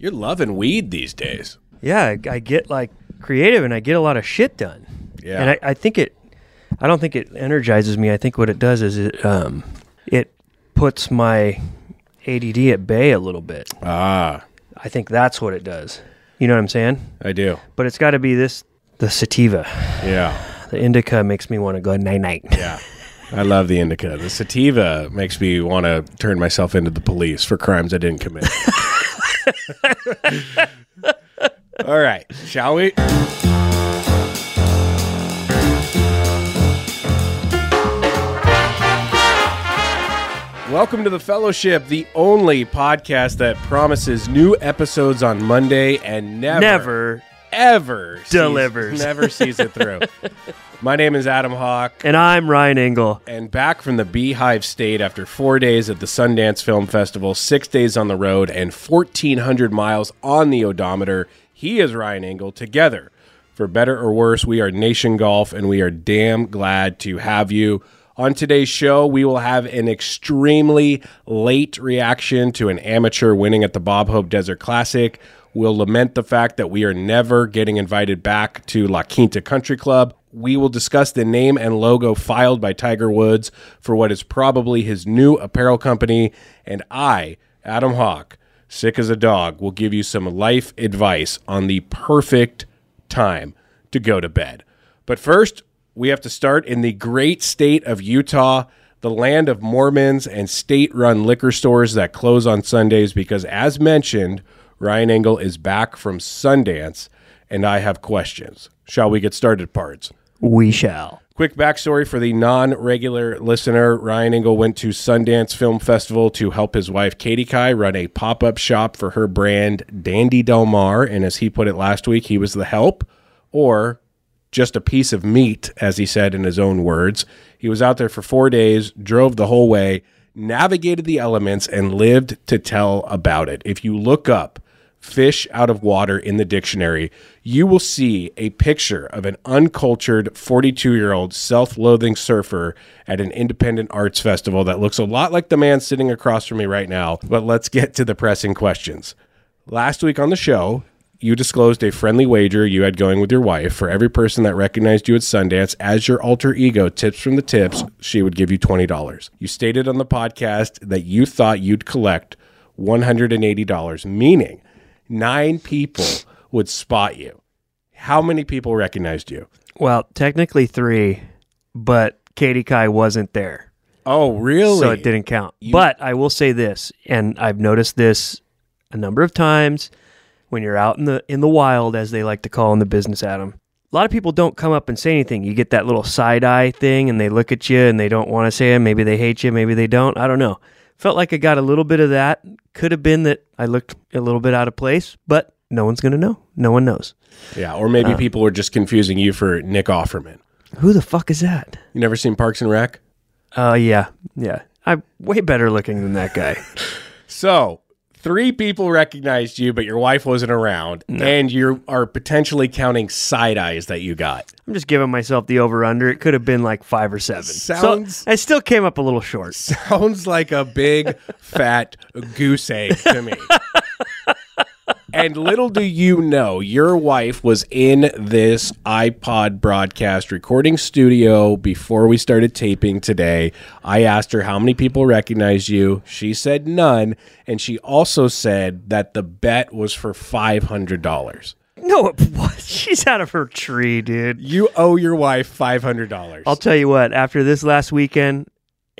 You're loving weed these days. Yeah, I, I get like creative and I get a lot of shit done. Yeah. And I, I think it, I don't think it energizes me. I think what it does is it, um, it puts my ADD at bay a little bit. Ah, I think that's what it does. You know what I'm saying? I do. But it's got to be this, the sativa. Yeah. The indica makes me want to go night night. Yeah. I love the indica. The sativa makes me want to turn myself into the police for crimes I didn't commit. All right, shall we? Welcome to the Fellowship, the only podcast that promises new episodes on Monday and never, Never. Ever sees- Delivers. never sees it through. My name is Adam Hawk. And I'm Ryan Engle. And back from the Beehive State after four days at the Sundance Film Festival, six days on the road, and 1,400 miles on the odometer, he is Ryan Engle. Together, for better or worse, we are Nation Golf, and we are damn glad to have you. On today's show, we will have an extremely late reaction to an amateur winning at the Bob Hope Desert Classic. We'll lament the fact that we are never getting invited back to La Quinta Country Club. We will discuss the name and logo filed by Tiger Woods for what is probably his new apparel company. And I, Adam Hawk, sick as a dog, will give you some life advice on the perfect time to go to bed. But first, we have to start in the great state of Utah, the land of Mormons and state run liquor stores that close on Sundays because, as mentioned, Ryan Engle is back from Sundance and I have questions. Shall we get started, parts? We shall. Quick backstory for the non regular listener Ryan Engle went to Sundance Film Festival to help his wife Katie Kai run a pop up shop for her brand Dandy Del Mar. And as he put it last week, he was the help or just a piece of meat, as he said in his own words. He was out there for four days, drove the whole way, navigated the elements, and lived to tell about it. If you look up fish out of water in the dictionary, you will see a picture of an uncultured 42 year old self loathing surfer at an independent arts festival that looks a lot like the man sitting across from me right now. But let's get to the pressing questions. Last week on the show, you disclosed a friendly wager you had going with your wife for every person that recognized you at Sundance as your alter ego tips from the tips, she would give you $20. You stated on the podcast that you thought you'd collect $180, meaning nine people would spot you. How many people recognized you? Well, technically three, but Katie Kai wasn't there. Oh, really? So it didn't count. But I will say this, and I've noticed this a number of times when you're out in the in the wild, as they like to call in the business, Adam. A lot of people don't come up and say anything. You get that little side eye thing, and they look at you and they don't want to say it. Maybe they hate you, maybe they don't. I don't know. Felt like I got a little bit of that. Could have been that I looked a little bit out of place, but no one's gonna know. No one knows. Yeah, or maybe uh, people were just confusing you for Nick Offerman. Who the fuck is that? You never seen Parks and Rec? Oh yeah, yeah. I'm way better looking than that guy. So, three people recognized you, but your wife wasn't around, and you are potentially counting side eyes that you got. I'm just giving myself the over under. It could have been like five or seven. Sounds- so I still came up a little short. Sounds like a big fat goose egg to me. and little do you know, your wife was in this iPod broadcast recording studio before we started taping today. I asked her how many people recognized you. She said none. And she also said that the bet was for $500. No, it was. She's out of her tree, dude. You owe your wife $500. I'll tell you what. After this last weekend,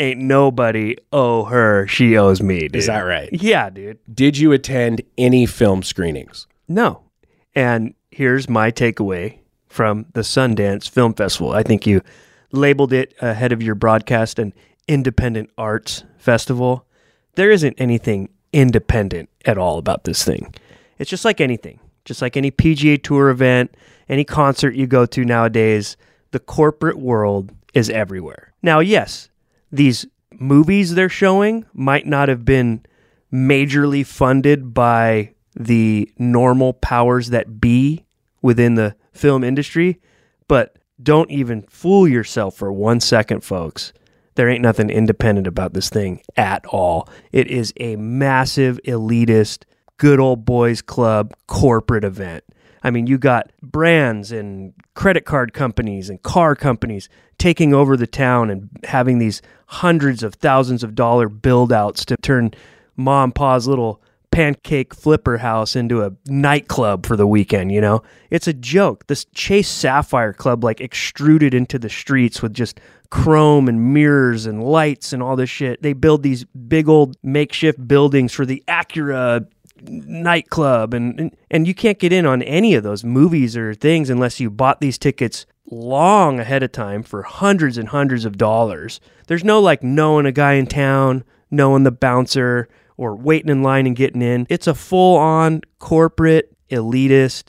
ain't nobody owe her. She owes me, dude. Is that right? Yeah, dude. Did you attend any film screenings? No. And here's my takeaway from the Sundance Film Festival. I think you labeled it ahead of your broadcast an independent arts festival. There isn't anything independent at all about this thing. It's just like anything, just like any PGA Tour event, any concert you go to nowadays, the corporate world is everywhere. Now, yes, these movies they're showing might not have been majorly funded by the normal powers that be within the film industry, but don't even fool yourself for one second, folks. There ain't nothing independent about this thing at all. It is a massive elitist good old boys club corporate event. I mean, you got brands and credit card companies and car companies taking over the town and having these hundreds of thousands of dollar build outs to turn mom and pa's little pancake flipper house into a nightclub for the weekend, you know? It's a joke. This Chase Sapphire Club like extruded into the streets with just chrome and mirrors and lights and all this shit. They build these big old makeshift buildings for the Acura nightclub and, and and you can't get in on any of those movies or things unless you bought these tickets long ahead of time for hundreds and hundreds of dollars. There's no like knowing a guy in town, knowing the bouncer or waiting in line and getting in. It's a full on corporate, elitist,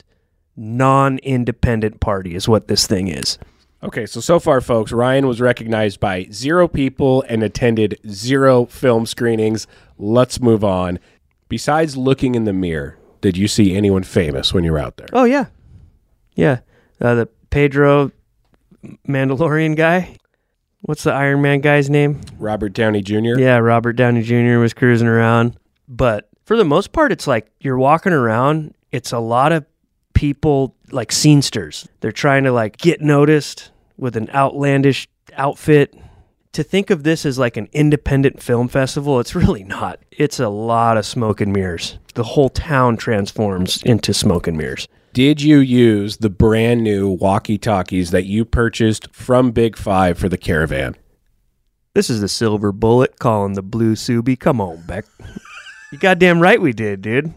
non independent party, is what this thing is. Okay, so so far, folks, Ryan was recognized by zero people and attended zero film screenings. Let's move on. Besides looking in the mirror, did you see anyone famous when you were out there? Oh, yeah. Yeah. Uh, the Pedro Mandalorian guy. What's the Iron Man guy's name? Robert Downey Jr.? Yeah, Robert Downey Jr. was cruising around. But for the most part, it's like you're walking around, it's a lot of people like scenesters. They're trying to like get noticed with an outlandish outfit. To think of this as like an independent film festival, it's really not. It's a lot of smoke and mirrors. The whole town transforms into smoke and mirrors. Did you use the brand new walkie talkies that you purchased from Big Five for the caravan? This is the silver bullet calling the blue Subi. Come on, Beck. you goddamn right we did, dude.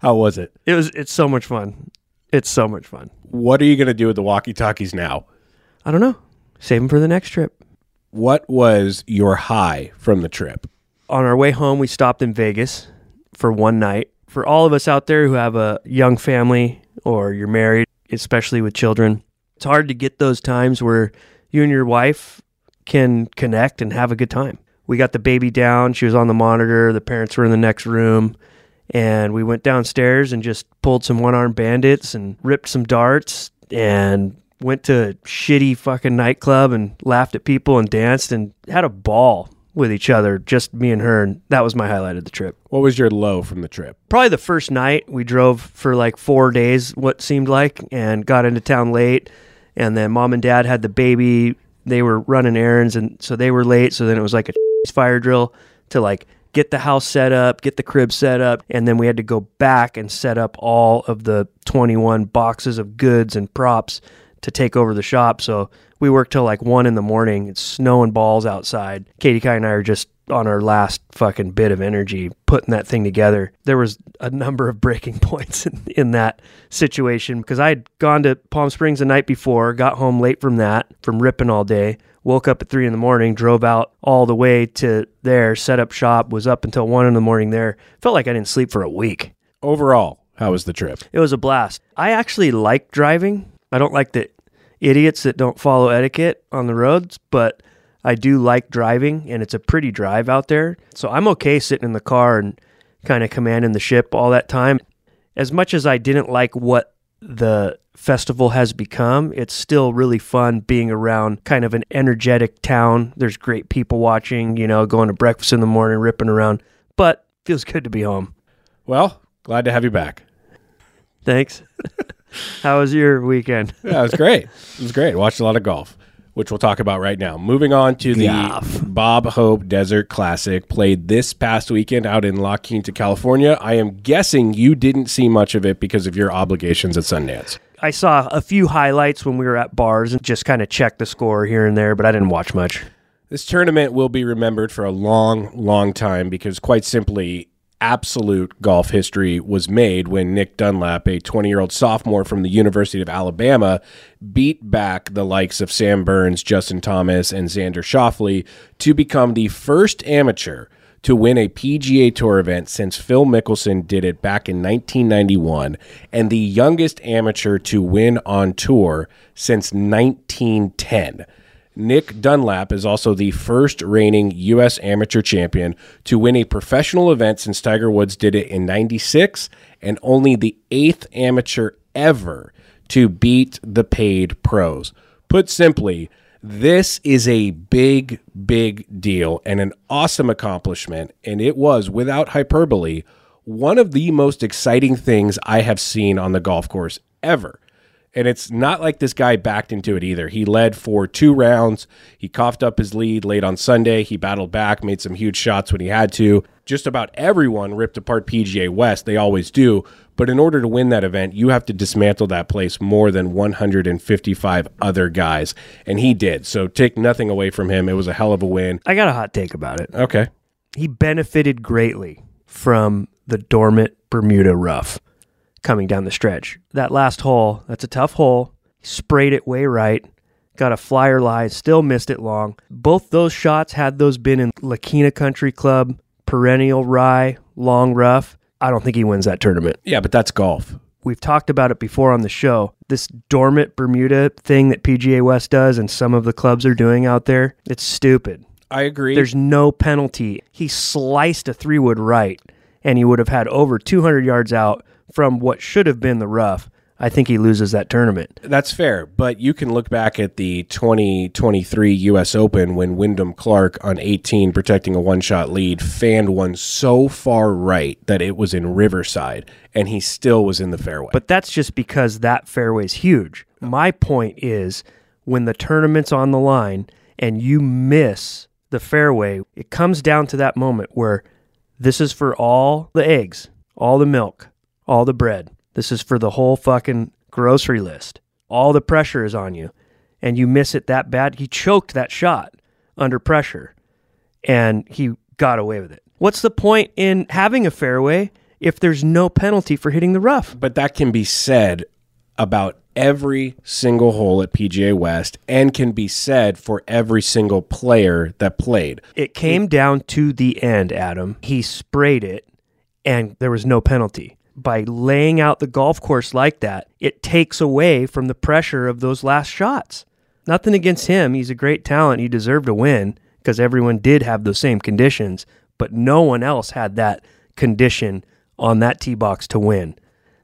How was it? It was it's so much fun. It's so much fun. What are you going to do with the walkie talkies now? I don't know. Save them for the next trip. What was your high from the trip? On our way home, we stopped in Vegas for one night. For all of us out there who have a young family or you're married, especially with children, it's hard to get those times where you and your wife can connect and have a good time. We got the baby down. She was on the monitor. The parents were in the next room. And we went downstairs and just pulled some one armed bandits and ripped some darts and went to a shitty fucking nightclub and laughed at people and danced and had a ball with each other, just me and her. And that was my highlight of the trip. What was your low from the trip? Probably the first night we drove for like four days, what seemed like, and got into town late. And then mom and dad had the baby. They were running errands, and so they were late. So then it was like a fire drill to like get the house set up, get the crib set up, and then we had to go back and set up all of the 21 boxes of goods and props to take over the shop. So we worked till like one in the morning. It's snowing balls outside. Katie Kai and I are just on our last fucking bit of energy putting that thing together. There was a number of breaking points in, in that situation because I had gone to Palm Springs the night before, got home late from that, from ripping all day, woke up at three in the morning, drove out all the way to there, set up shop, was up until one in the morning there. Felt like I didn't sleep for a week. Overall, how was the trip? It was a blast. I actually like driving. I don't like the idiots that don't follow etiquette on the roads, but I do like driving and it's a pretty drive out there. So I'm okay sitting in the car and kind of commanding the ship all that time. As much as I didn't like what the festival has become, it's still really fun being around kind of an energetic town. There's great people watching, you know, going to breakfast in the morning, ripping around, but feels good to be home. Well, glad to have you back. Thanks. How was your weekend? Yeah, it was great. It was great. Watched a lot of golf, which we'll talk about right now. Moving on to the Golf. Bob Hope Desert Classic, played this past weekend out in La Quinta, California. I am guessing you didn't see much of it because of your obligations at Sundance. I saw a few highlights when we were at bars and just kind of checked the score here and there, but I didn't watch much. This tournament will be remembered for a long, long time because, quite simply, absolute golf history was made when Nick Dunlap, a 20 year old sophomore from the University of Alabama, beat back the likes of Sam Burns, Justin Thomas, and Xander Schauffele to become the first amateur to win a PGA Tour event since Phil Mickelson did it back in 1991, and the youngest amateur to win on tour since 1910. Nick Dunlap is also the first reigning U.S. amateur champion to win a professional event since Tiger Woods did it in 96, and only the eighth amateur ever to beat the paid pros. Put simply, this is a big, big deal and an awesome accomplishment, and it was, without hyperbole, one of the most exciting things I have seen on the golf course ever. And it's not like this guy backed into it either. He led for two rounds. He coughed up his lead late on Sunday. He battled back, made some huge shots when he had to. Just about everyone ripped apart PGA West. They always do. But in order to win that event, you have to dismantle that place more than 155 other guys. And he did. So take nothing away from him. It was a hell of a win. I got a hot take about it. Okay. He benefited greatly from the dormant Bermuda rough coming down the stretch. That last hole, that's a tough hole. Sprayed it way right. Got a flyer lie, still missed it long. Both those shots, had those been in La Quinta Country Club, perennial rye, long rough, I don't think he wins that tournament. Yeah, but that's golf. We've talked about it before on the show. This dormant Bermuda thing that PGA West does and some of the clubs are doing out there, it's stupid. I agree. There's no penalty. He sliced a three wood right, and he would have had over 200 yards out from what should have been the rough. I think he loses that tournament. That's fair, but you can look back at the 2023 U.S. Open when Wyndham Clark on 18, protecting a one shot lead, fanned one so far right that it was in Riverside, and he still was in the fairway. But that's just because that fairway is huge. My point is when the tournament's on the line and you miss the fairway, it comes down to that moment where this is for all the eggs, all the milk, all the bread this is for the whole fucking grocery list. All the pressure is on you, and you miss it that bad. He choked that shot under pressure, and he got away with it. What's the point in having a fairway if there's no penalty for hitting the rough? But that can be said about every single hole at PGA West and can be said for every single player that played. It came down to the end, Adam. He sprayed it and there was no penalty by laying out the golf course like that, it takes away from the pressure of those last shots. Nothing against him. He's a great talent. He deserved to win because everyone did have those same conditions, but no one else had that condition on that tee box to win.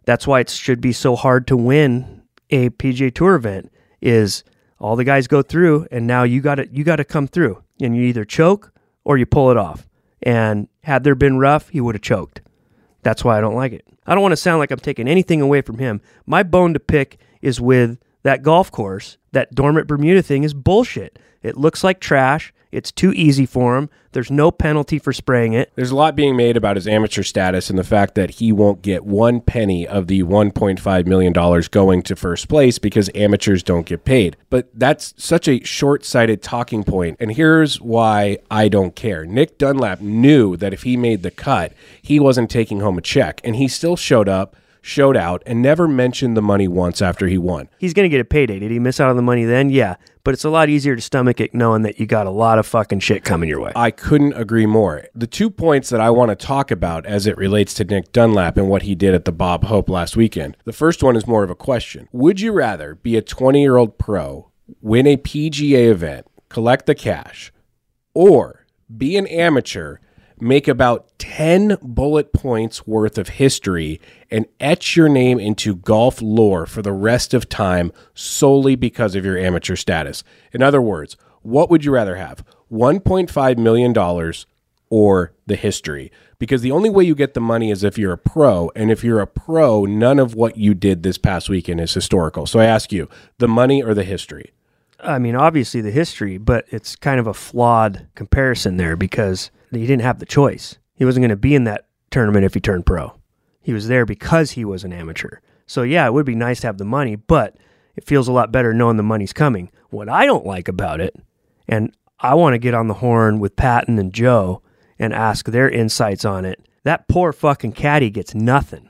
That's why it should be so hard to win a PGA Tour event is all the guys go through and now you got to you got to come through and you either choke or you pull it off. And had there been rough, he would have choked. That's why I don't like it. I don't want to sound like I'm taking anything away from him. My bone to pick is with that golf course. That dormant Bermuda thing is bullshit. It looks like trash. It's too easy for him. There's no penalty for spraying it. There's a lot being made about his amateur status and the fact that he won't get one penny of the $1.5 million going to first place because amateurs don't get paid. But that's such a short sighted talking point. And here's why I don't care. Nick Dunlap knew that if he made the cut, he wasn't taking home a check, and he still showed up showed out and never mentioned the money once after he won. He's going to get a payday. Did he miss out on the money then? Yeah. But it's a lot easier to stomach it knowing that you got a lot of fucking shit coming your way. I couldn't agree more. The two points that I want to talk about as it relates to Nick Dunlap and what he did at the Bob Hope last weekend. The first one is more of a question. Would you rather be a 20 year old pro, win a PGA event, collect the cash, or be an amateur? Make about 10 bullet points worth of history and etch your name into golf lore for the rest of time solely because of your amateur status. In other words, what would you rather have? $1.5 million or the history? Because the only way you get the money is if you're a pro. And if you're a pro, none of what you did this past weekend is historical. So I ask you, the money or the history? I mean, obviously the history, but it's kind of a flawed comparison there because he didn't have the choice. He wasn't going to be in that tournament if he turned pro. He was there because he was an amateur. So yeah, it would be nice to have the money, but it feels a lot better knowing the money's coming. What I don't like about it, and I want to get on the horn with Patton and Joe and ask their insights on it. That poor fucking caddy gets nothing.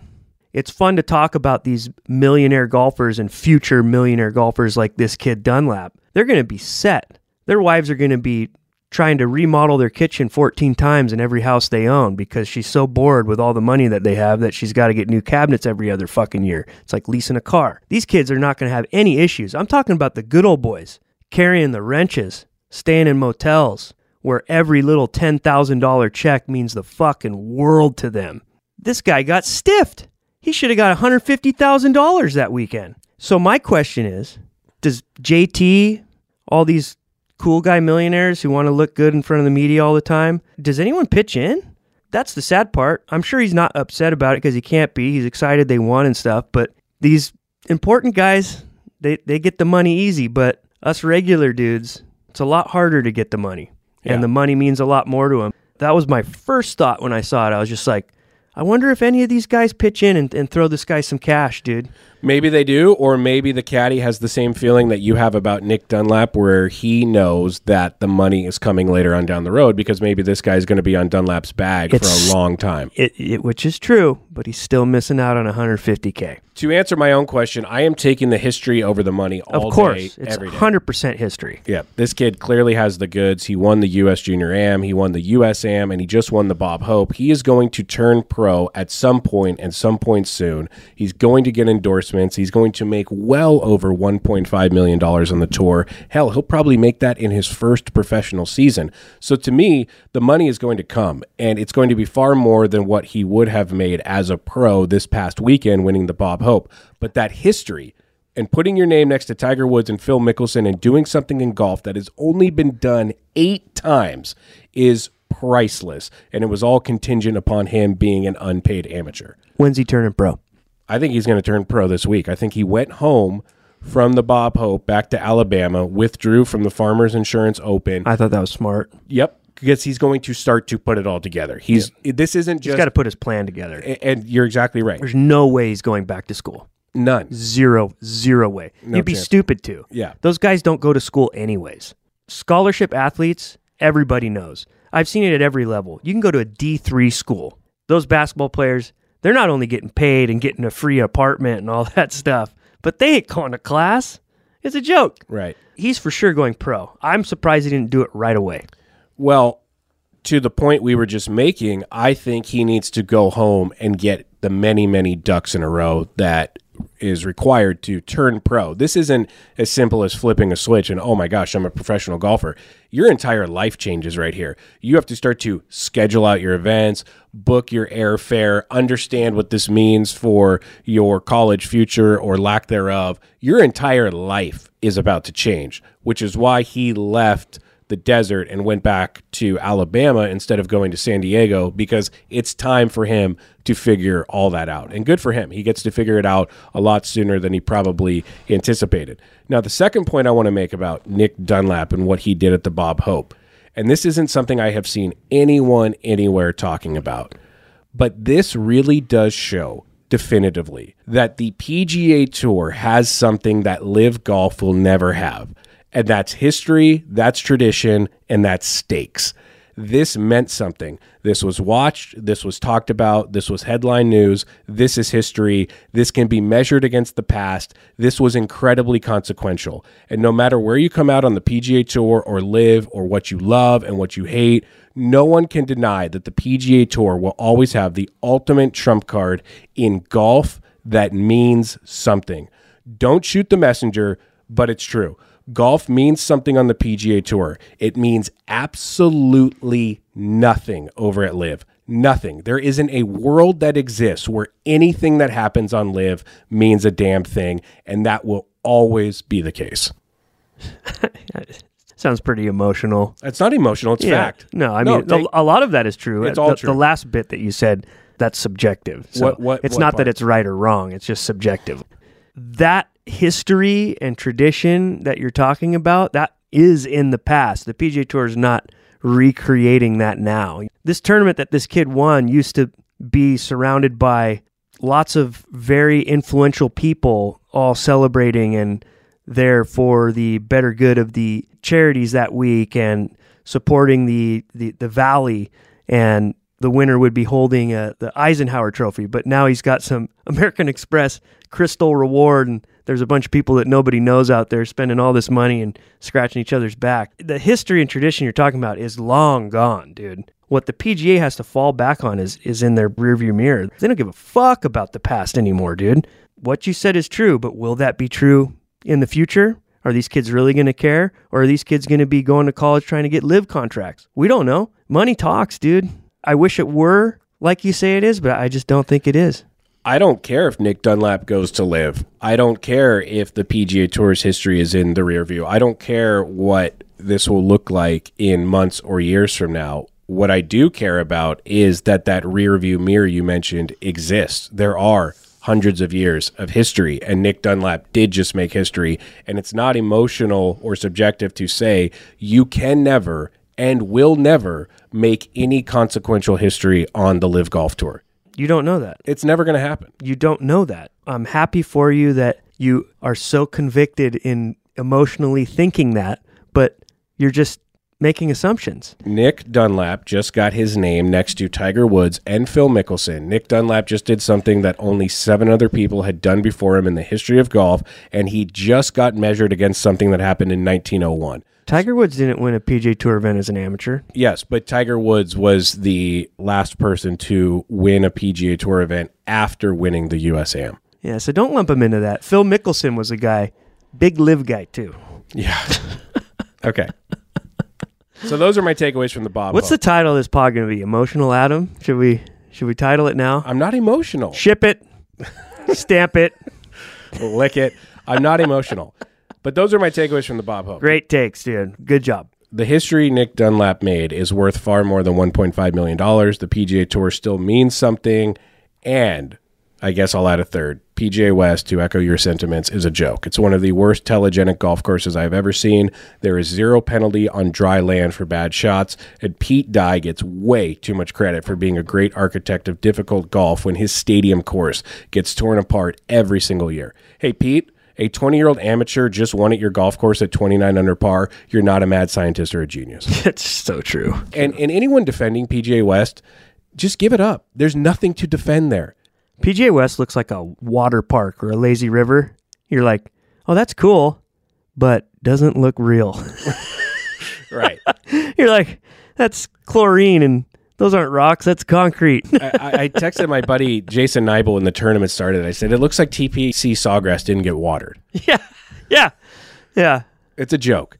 It's fun to talk about these millionaire golfers and future millionaire golfers like this kid Dunlap. They're going to be set. Their wives are going to be trying to remodel their kitchen 14 times in every house they own because she's so bored with all the money that they have that she's got to get new cabinets every other fucking year. It's like leasing a car. These kids are not going to have any issues. I'm talking about the good old boys carrying the wrenches, staying in motels where every little $10,000 check means the fucking world to them. This guy got stiffed. He should have got $150,000 that weekend. So my question is, does JT, all these cool guy millionaires who want to look good in front of the media all the time. Does anyone pitch in? that's the sad part. I'm sure he's not upset about it because he can't be. He's excited they won and stuff. But these important guys, they, they get the money easy. But us regular dudes, it's a lot harder to get the money. Yeah. And the money means a lot more to them. That was my first thought when I saw it. I was just like, I wonder if any of these guys pitch in and, and throw this guy some cash, dude. Maybe they do, or maybe the caddy has the same feeling that you have about Nick Dunlap, where he knows that the money is coming later on down the road because maybe this guy is going to be on Dunlap's bag It's- for a long time. It, it, which is true, but he's still missing out on 150K. To answer my own question, I am taking the history over the money all Of course, day, it's 100% history. Yeah, this kid clearly has the goods. He won the U.S. Junior Am, he won the U.S. Am, and he just won the Bob Hope. He is going to turn pro at some point and some point soon. He's going to get endorsements. He's going to make well over $1.5 million on the tour. Hell, he'll probably make that in his first professional season. So to me, the money is going to come, and it's going to be far more than what he would have made as a pro this past weekend winning the Bob Hope. But that history, and putting your name next to Tiger Woods and Phil Mickelson and doing something in golf that has only been done eight times is priceless. And it was all contingent upon him being an unpaid amateur. When's he turning pro? I think he's going to turn pro this week. I think he went home from the Bob Hope back to Alabama, withdrew from the Farmers Insurance Open. I thought that was smart. yep, because he's going to start to put it all together. He's this isn't He's just got to put his plan together. and you're exactly right. There's no way he's going back to school. None. Zero, zero way. You'd be chance. stupid to. Yeah. Those guys don't go to school anyways. Scholarship athletes, everybody knows. I've seen it at every level. You can go to a D3 school. Those basketball players, they're not only getting paid and getting a free apartment and all that stuff, but they ain't going to class. It's a joke. Right. He's for sure going pro. I'm surprised he didn't do it right away. Well, to the point we were just making, I think he needs to go home and get the many, many ducks in a row that is required to turn pro. This isn't as simple as flipping a switch and, oh my gosh, I'm a professional golfer. Your entire life changes right here. You have to start to schedule out your events, book your airfare, understand what this means for your college future or lack thereof. Your entire life is about to change, which is why he left the desert and went back to Alabama instead of going to San Diego because it's time for him to figure all that out. And good for him. He gets to figure it out a lot sooner than he probably anticipated. Now, the second point I want to make about Nick Dunlap and what he did at the Bob Hope, and this isn't something I have seen anyone anywhere talking about, but this really does show definitively that the PGA Tour has something that Live Golf will never have. And that's history, that's tradition, and that's stakes. This meant something. This was watched, this was talked about, this was headline news, this is history, this can be measured against the past. This was incredibly consequential. And no matter where you come out on the PGA Tour or live or what you love and what you hate, no one can deny that the PGA Tour will always have the ultimate trump card in golf that means something. Don't shoot the messenger, but it's true. Golf means something on the PGA Tour. It means absolutely nothing over at Live. Nothing. There isn't a world that exists where anything that happens on Live means a damn thing, and that will always be the case. Sounds pretty emotional. It's not emotional, it's Yeah. fact. No, I No, mean, a, lot of that is true. It's Uh, all the, true. The last bit that you said, that's subjective. So What- what- it's what not part? that it's right or wrong. It's just subjective. That history and tradition that you're talking about, that is in the past. The PGA Tour is not recreating that now. This tournament that this kid won used to be surrounded by lots of very influential people all celebrating and there for the better good of the charities that week and supporting the, the, the valley and the winner would be holding uh the Eisenhower trophy but now he's got some American Express crystal reward and there's a bunch of people that nobody knows out there spending all this money and scratching each other's back the history and tradition you're talking about is long gone dude what the PGA has to fall back on is is in their rearview mirror they don't give a fuck about the past anymore dude what you said is true but will that be true in the future? Are these kids really going to care? Or are these kids going to be going to college trying to get live contracts? We don't know. Money talks, dude. I wish it were like you say it is, but I just don't think it is. I don't care if Nick Dunlap goes to live. I don't care if the PGA Tour's history is in the rear view. I don't care what this will look like in months or years from now. What I do care about is that that rear view mirror you mentioned exists. There are hundreds of years of history, and Nick Dunlap did just make history. And it's not emotional or subjective to say you can never and will never make any consequential history on the Live Golf Tour. You don't know that. It's never going to happen. You don't know that. I'm happy for you that you are so convicted in emotionally thinking that, but you're just making assumptions. Nick Dunlap just got his name next to Tiger Woods and Phil Mickelson. Nick Dunlap just did something that only seven other people had done before him in the history of golf, and he just got measured against something that happened in 1901. Tiger Woods didn't win a PGA Tour event as an amateur. Yes, but Tiger Woods was the last person to win a PGA Tour event after winning the USAM. Yeah, so don't lump him into that. Phil Mickelson was a guy, big live guy too. Yeah. okay. So those are my takeaways from the Bob. What's the title of this pod going to be? Emotional Adam? Should we should we title it now? I'm not emotional. Ship it, stamp it. Lick it. I'm not emotional. But those are my takeaways from the Bob Hope. Great takes, dude. Good job. The history Nick Dunlap made is worth far more than $1.5 million. The PGA Tour still means something. And I guess I'll add a third. PGA West, to echo your sentiments, is a joke. It's one of the worst telegenic golf courses I've ever seen. There is zero penalty on dry land for bad shots, and Pete Dye gets way too much credit for being a great architect of difficult golf when his stadium course gets torn apart every single year. Hey, Pete, a 20 year old amateur just won at your golf course at 29 under par. You're not a mad scientist or a genius. It's so true. and, and anyone defending PGA West, just give it up. There's nothing to defend there. PGA West looks like a water park or a lazy river. You're like, oh, that's cool, but doesn't look real. Right. You're like, that's chlorine and those aren't rocks, that's concrete. I, I- I texted my buddy Jason Neibel when the tournament started. I said, it looks like TPC Sawgrass didn't get watered. yeah. Yeah. Yeah. It's a joke.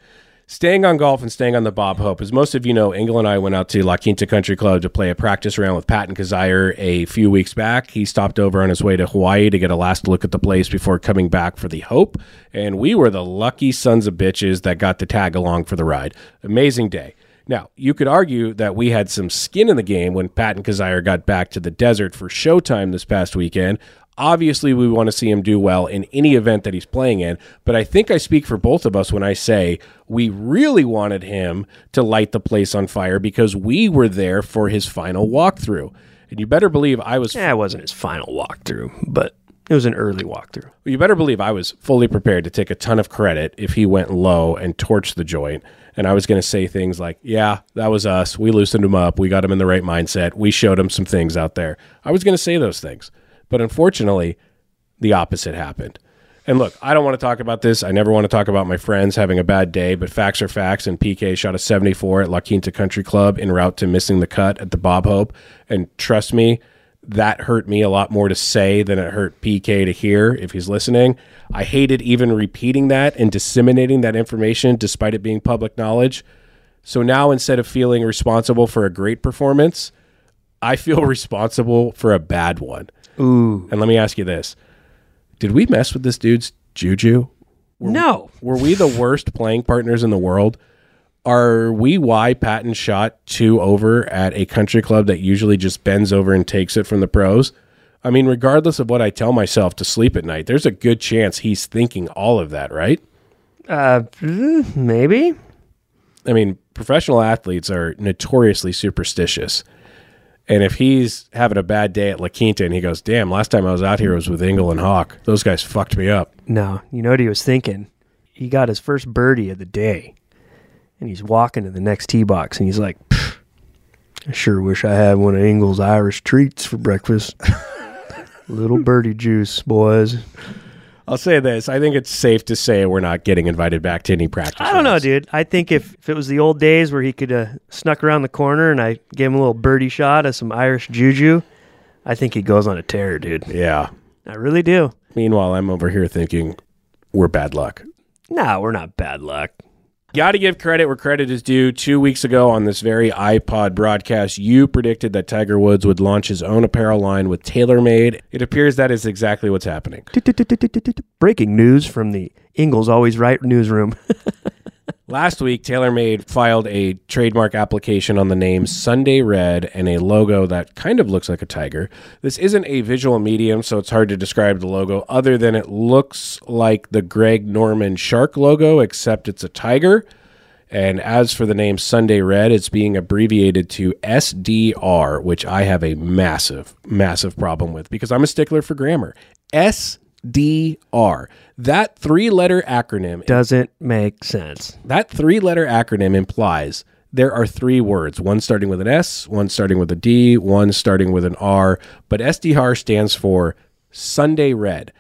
Staying on golf and staying on the Bob Hope. As most of you know, Engle and I went out to La Quinta Country Club to play a practice round with Patton Kizzire a few weeks back. He stopped over on his way to Hawaii to get a last look at the place before coming back for the Hope. And we were the lucky sons of bitches that got to tag along for the ride. Amazing day. Now, you could argue that we had some skin in the game when Patton Kizzire got back to the desert for Showtime this past weekend. Obviously, we want to see him do well in any event that he's playing in, but I think I speak for both of us when I say we really wanted him to light the place on fire because we were there for his final walkthrough. And you better believe I was Yeah, it wasn't his final walkthrough, but it was an early walkthrough. you better believe I was fully prepared to take a ton of credit if he went low and torched the joint. And I was going to say things like, yeah, that was us. We loosened him up. We got him in the right mindset. We showed him some things out there. I was going to say those things. But unfortunately, the opposite happened. And look, I don't want to talk about this. I never want to talk about my friends having a bad day, but facts are facts. And PK shot a 74 at La Quinta Country Club en route to missing the cut at the Bob Hope. And trust me, that hurt me a lot more to say than it hurt PK to hear if he's listening. I hated even repeating that and disseminating that information despite it being public knowledge. So now instead of feeling responsible for a great performance, I feel responsible for a bad one. Ooh. And let me ask you this Did we mess with this dude's juju? No. Were we the worst playing partners in the world? Are we why Patton shot two over at a country club that usually just bends over and takes it from the pros? I mean, regardless of what I tell myself to sleep at night, there's a good chance he's thinking all of that, right? Uh, mm, maybe. I mean, professional athletes are notoriously superstitious. And if he's having a bad day at La Quinta and he goes, damn, last time I was out here was with Engle and Hawk. Those guys fucked me up. No, you know what he was thinking? He got his first birdie of the day, and he's walking to the next tee box, and he's like, "I sure wish I had one of Engle's Irish treats for breakfast. Little birdie juice, boys." I'll say this. I think it's safe to say we're not getting invited back to any practice. I don't know, dude. I think if, if it was the old days where he could uh, snuck around the corner and I gave him a little birdie shot of some Irish juju, I think he goes on a tear, dude. Yeah. I really do. Meanwhile, I'm over here thinking we're bad luck. Nah, we're not bad luck. Got to give credit where credit is due. Two weeks ago on this very iPod broadcast, you predicted that Tiger Woods would launch his own apparel line with TaylorMade. It appears that is exactly what's happening. Breaking news from the Engle's Always Right newsroom. Last week, TaylorMade filed a trademark application on the name Sunday Red and a logo that kind of looks like a tiger. This isn't a visual medium, so it's hard to describe the logo other than it looks like the Greg Norman shark logo, except it's a tiger. And as for the name Sunday Red, it's being abbreviated to SDR, which I have a massive, massive problem with because I'm a stickler for grammar. SDR. That three letter acronym Doesn't make sense. that three letter acronym implies there are three words one starting with an S, one starting with a D, one starting with an R, but SDR stands for Sunday Red.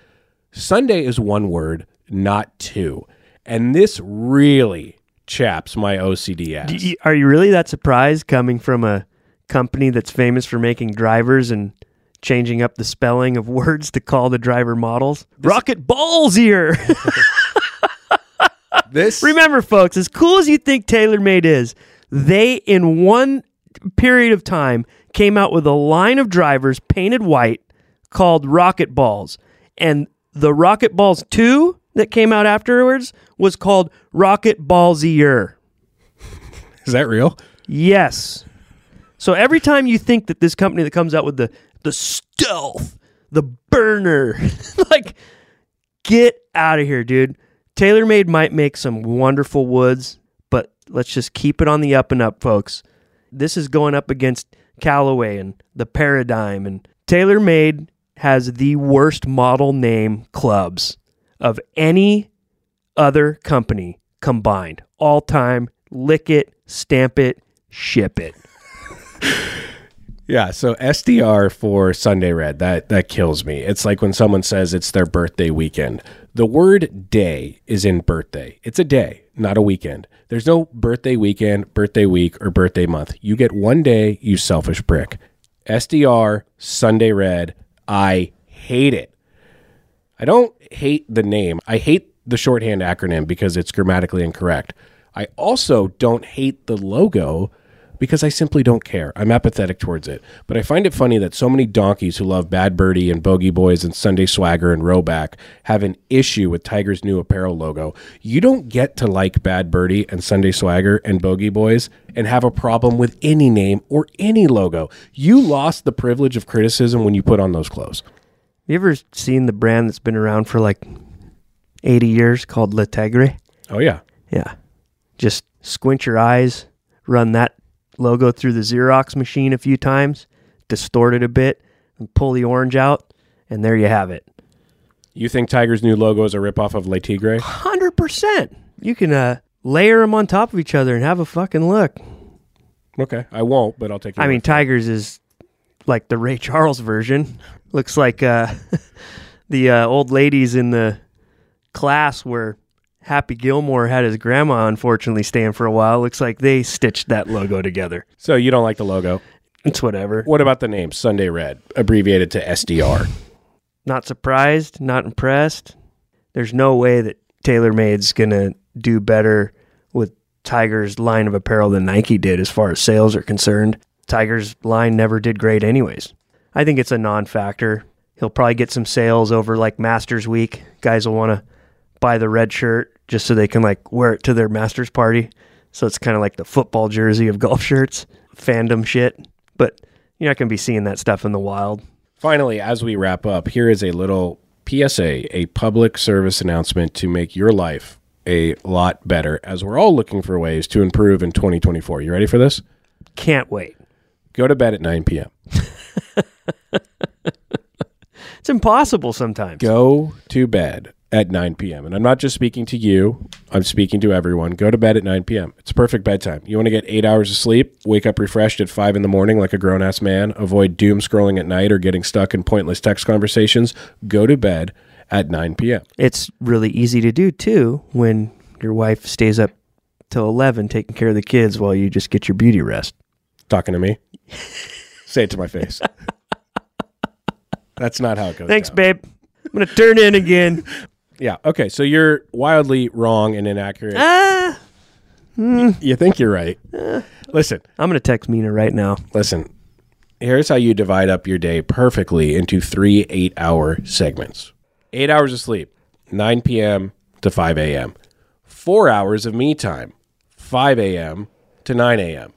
Sunday is one word, not two. And this really chaps my OCD ass. Are you really that surprised coming from a company that's famous for making drivers and changing up the spelling of words to call the driver models? Rocket balls here. this Remember, folks, as cool as you think TaylorMade is, they in one period of time came out with a line of drivers painted white called Rocket Balls. And the Rocket Balls 2 that came out afterwards was called Rocket Ballsier. is that real? Yes. So every time you think that this company that comes out with the the stealth, the burner, like get out of here, dude. TaylorMade might make some wonderful woods, but let's just keep it on the up and up, folks. This is going up against Callaway and the Paradigm and TaylorMade has the worst model name clubs of any other company combined. All time, lick it, stamp it, ship it. Yeah, so SDR for Sunday Red, that that kills me. It's like when someone says it's their birthday weekend. The word day is in birthday. It's a day, not a weekend. There's no birthday weekend, birthday week, or birthday month. You get one day, you selfish brick. SDR, Sunday Red, I hate it. I don't hate the name. I hate the shorthand acronym because it's grammatically incorrect. I also don't hate the logo because I simply don't care. I'm apathetic towards it. But I find it funny that so many donkeys who love Bad Birdie and Bogey Boys and Sunday Swagger and Rhoback have an issue with Tiger's new apparel logo. You don't get to like Bad Birdie and Sunday Swagger and Bogey Boys and have a problem with any name or any logo. You lost the privilege of criticism when you put on those clothes. You ever seen the brand that's been around for like 80 years called Le Tigre? Oh, yeah. Yeah. Just squint your eyes, run that logo through the Xerox machine a few times, distort it a bit, and pull the orange out, and there you have it. You think Tiger's new logo is a ripoff of Le Tigre? 100%. You can uh, layer them on top of each other and have a fucking look. Okay. I won't, but I'll take your I mean. Tigers is like the Ray Charles version. Looks like uh, the uh, old ladies in the class where Happy Gilmore had his grandma unfortunately staying for a while. Looks like they stitched that logo together. So you don't like the logo. It's whatever. What about the name Sunday Red, abbreviated to SDR? Not surprised, not impressed. There's no way that TaylorMade's going to do better with Tiger's line of apparel than Nike did as far as sales are concerned. Tiger's line never did great, anyways. I think it's a non factor. He'll probably get some sales over like Masters Week. Guys will want to buy the red shirt just so they can like wear it to their Masters party. So it's kind of like the football jersey of golf shirts, fandom shit. But you're not going to be seeing that stuff in the wild. Finally, as we wrap up, here is a little PSA, a public service announcement to make your life a lot better as we're all looking for ways to improve in 2024. You ready for this? Can't wait. Go to bed at 9 p.m. It's impossible sometimes. Go to bed at 9 p.m. And I'm not just speaking to you, I'm speaking to everyone. Go to bed at 9 p.m. It's perfect bedtime. You want to get eight hours of sleep, wake up refreshed at 5 in the morning like a grown ass man, avoid doom scrolling at night or getting stuck in pointless text conversations. Go to bed at 9 p.m. It's really easy to do too when your wife stays up till 11 taking care of the kids while you just get your beauty rest. Talking to me? Say it to my face. That's not how it goes. Thanks, down. babe. I'm going to turn in again. Yeah. Okay. So you're wildly wrong and inaccurate. ah, You think you're right. Listen, I'm going to text Mina right now. listen. Here's how you divide up your day perfectly into three eight hour segments eight hours of sleep, 9 p.m. to 5 a.m., four hours of me time, 5 a.m. to 9 a.m.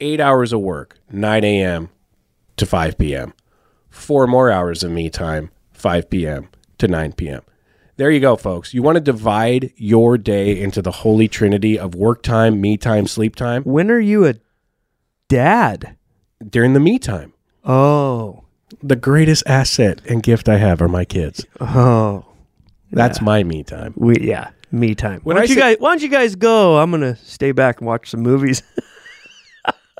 Eight hours of work, 9 a.m. to 5 p.m. Four more hours of me time, 5 p.m. to 9 p.m. There you go, folks. You want to divide your day into the holy trinity of work time, me time, sleep time When are you a dad? during the me time. Oh. The greatest asset and gift I have are my kids. Oh. That's my me time. We yeah, me time. When why don't you say- guys why don't you guys go? I'm gonna stay back and watch some movies.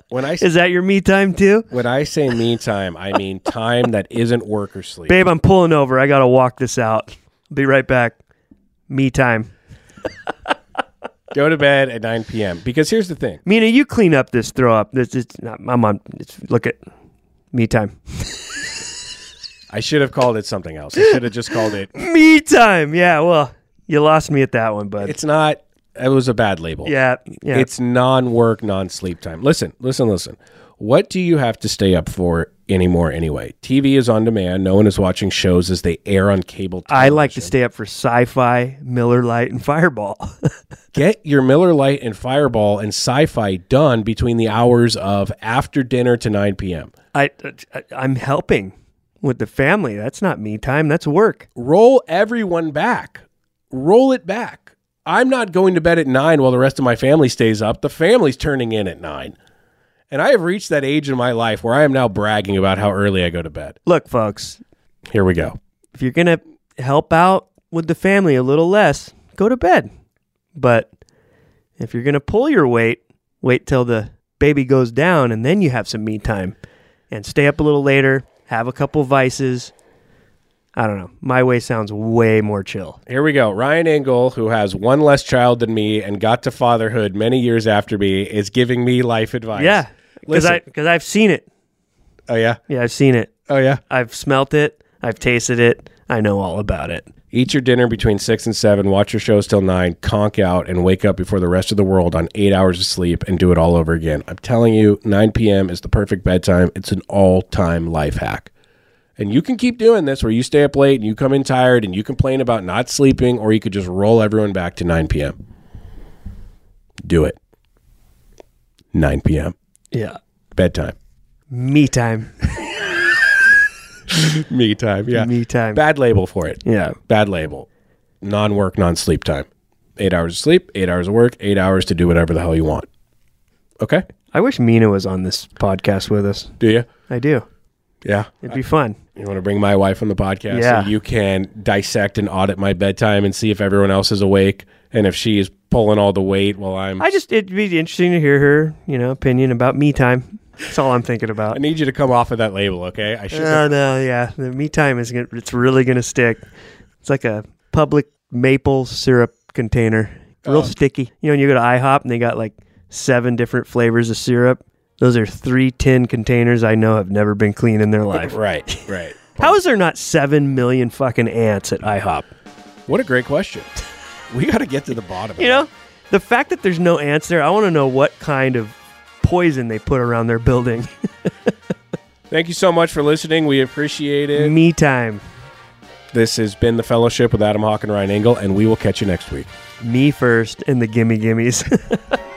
When I Is that your me time too? when I say me time, I mean time that isn't work or sleep. Babe, I'm pulling over. I gotta walk this out. Be right back. Me time. Go to bed at 9 p.m. Because here's the thing. Mina, you clean up this throw up. This is not I'm on it's, look at me time. I should have called it something else. I should have just called it. Me time. Yeah, well, you lost me at that one, bud. It's not. It was a bad label. yeah, yeah. It's non-work, non-sleep time. Listen, listen, listen. What do you have to stay up for anymore anyway? TV is on demand. No one is watching shows as they air on cable. I like to stay up for sci-fi, Miller Lite, and Fireball. Get your Miller Lite and Fireball and Sci-Fi done between the hours of after dinner to 9 p.m. I, I I'm helping with the family. That's not me time. That's work. roll everyone back. Roll it back. I'm not going to bed at nine while the rest of my family stays up. The family's turning in at nine. And I have reached that age in my life where I am now bragging about how early I go to bed. Look, folks, Here we go. if you're gonna help out with the family a little less, go to bed. But if you're gonna pull your weight, wait till the baby goes down and then you have some me time. And stay up a little later, have a couple vices. I don't know. My way sounds way more chill. Here we go. Ryan Engle, who has one less child than me and got to fatherhood many years after me, is giving me life advice. Yeah. Because I because I've seen it. Oh yeah. Yeah, I've seen it. Oh yeah. I've smelt it. I've tasted it. I know all about it. Eat your dinner between six and seven. Watch your shows till nine. Conk out and wake up before the rest of the world on eight hours of sleep and do it all over again. I'm telling you, 9 p.m. is the perfect bedtime. It's an all-time life hack. And you can keep doing this where you stay up late and you come in tired and you complain about not sleeping, or you could just roll everyone back to 9 p.m. Do it. 9 p.m. Yeah. Bedtime. Me time. Me time. Yeah. Me time. Bad label for it. Yeah. Bad label. Non work, non sleep time. Eight hours of sleep, eight hours of work, eight hours to do whatever the hell you want. Okay? I wish Mina was on this podcast with us. Do you? I do. Yeah. It'd be fun. You want to bring my wife on the podcast Yeah. so you can dissect and audit my bedtime and see if everyone else is awake and if she is pulling all the weight while I'm. I just it'd be interesting to hear her, you know, opinion about me time. That's all I'm thinking about. I need you to come off of that label, okay? I should. Oh no, yeah, the me time is gonna, it's really gonna stick. It's like a public maple syrup container, real Oh. sticky. You know, when you go to IHOP and they got like seven different flavors of syrup. Those are three tin containers I know have never been clean in their life. right, right. How is there not seven million fucking ants at IHOP? What a great question. We got to get to the bottom. of You know, the fact that there's no answer, I want to know what kind of poison they put around their building. Thank you so much for listening. We appreciate it. Me time. This has been the Fellowship with Adam Hawk and Ryan Engle, and we will catch you next week. Me first and the Gimme Gimmes.